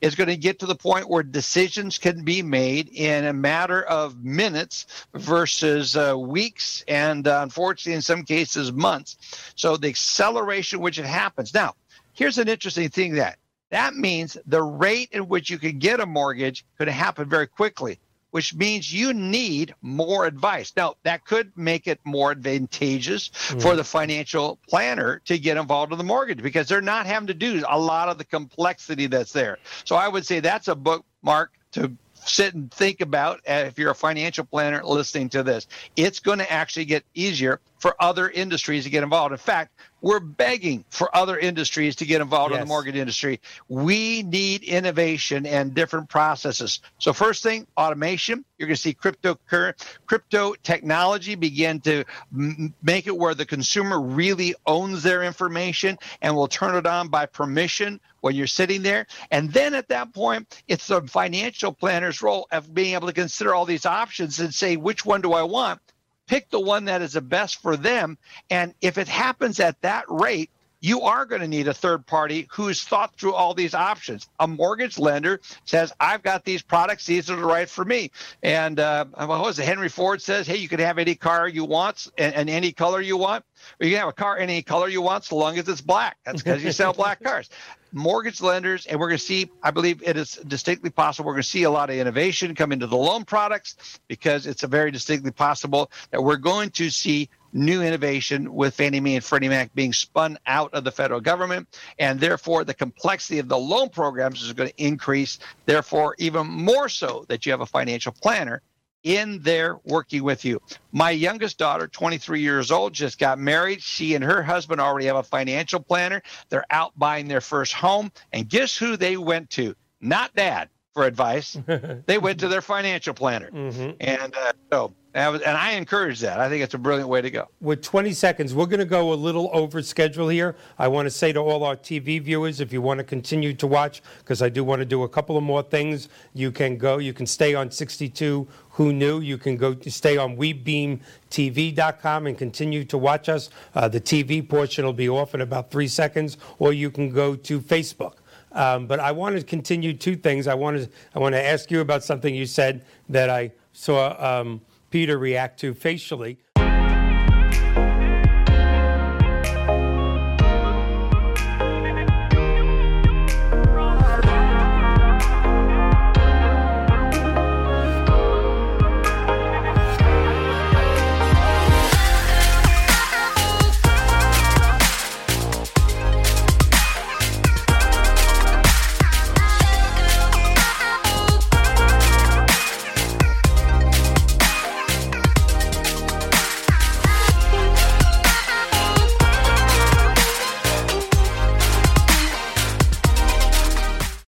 It's going to get to the point where decisions can be made in a matter of minutes versus uh, weeks and uh, unfortunately in some cases months. So the acceleration which it happens. Now Here's an interesting thing that that means the rate in which you could get a mortgage could happen very quickly which means you need more advice. Now, that could make it more advantageous mm. for the financial planner to get involved in the mortgage because they're not having to do a lot of the complexity that's there. So I would say that's a bookmark to sit and think about uh, if you're a financial planner listening to this. It's going to actually get easier for other industries to get involved. In fact, we're begging for other industries to get involved yes. in the mortgage industry. We need innovation and different processes. So first thing, automation. You're going to see crypto crypto technology begin to m- make it where the consumer really owns their information and will turn it on by permission when you're sitting there. And then at that point, it's the financial planner's role of being able to consider all these options and say, which one do I want? Pick the one that is the best for them. And if it happens at that rate, you are going to need a third party who's thought through all these options. A mortgage lender says, I've got these products, these are the right for me. And uh, what was it? Henry Ford says, hey, you can have any car you want and, and any color you want. Or you can have a car any color you want so long as it's black. That's because you sell black cars. Mortgage lenders, and we're going to see, I believe it is distinctly possible, we're going to see a lot of innovation come into the loan products because it's a very distinctly possible that we're going to see new innovation with Fannie Mae and Freddie Mac being spun out of the federal government. And therefore, the complexity of the loan programs is going to increase. Therefore, even more so that you have a financial planner in there working with you. My youngest daughter, 23 years old, just got married. She and her husband already have a financial planner. They're out buying their first home. And guess who they went to? Not dad for advice. they went to their financial planner. Mm-hmm. And uh, so and I encourage that. I think it's a brilliant way to go. With 20 seconds, we're going to go a little over schedule here. I want to say to all our TV viewers, if you want to continue to watch, because I do want to do a couple of more things, you can go. You can stay on 62 Who Knew. You can go stay on WeBeamTV.com and continue to watch us. Uh, the TV portion will be off in about three seconds, or you can go to Facebook. Um, but I want to continue two things. I want to I want to ask you about something you said that I saw. Um, Peter react to facially.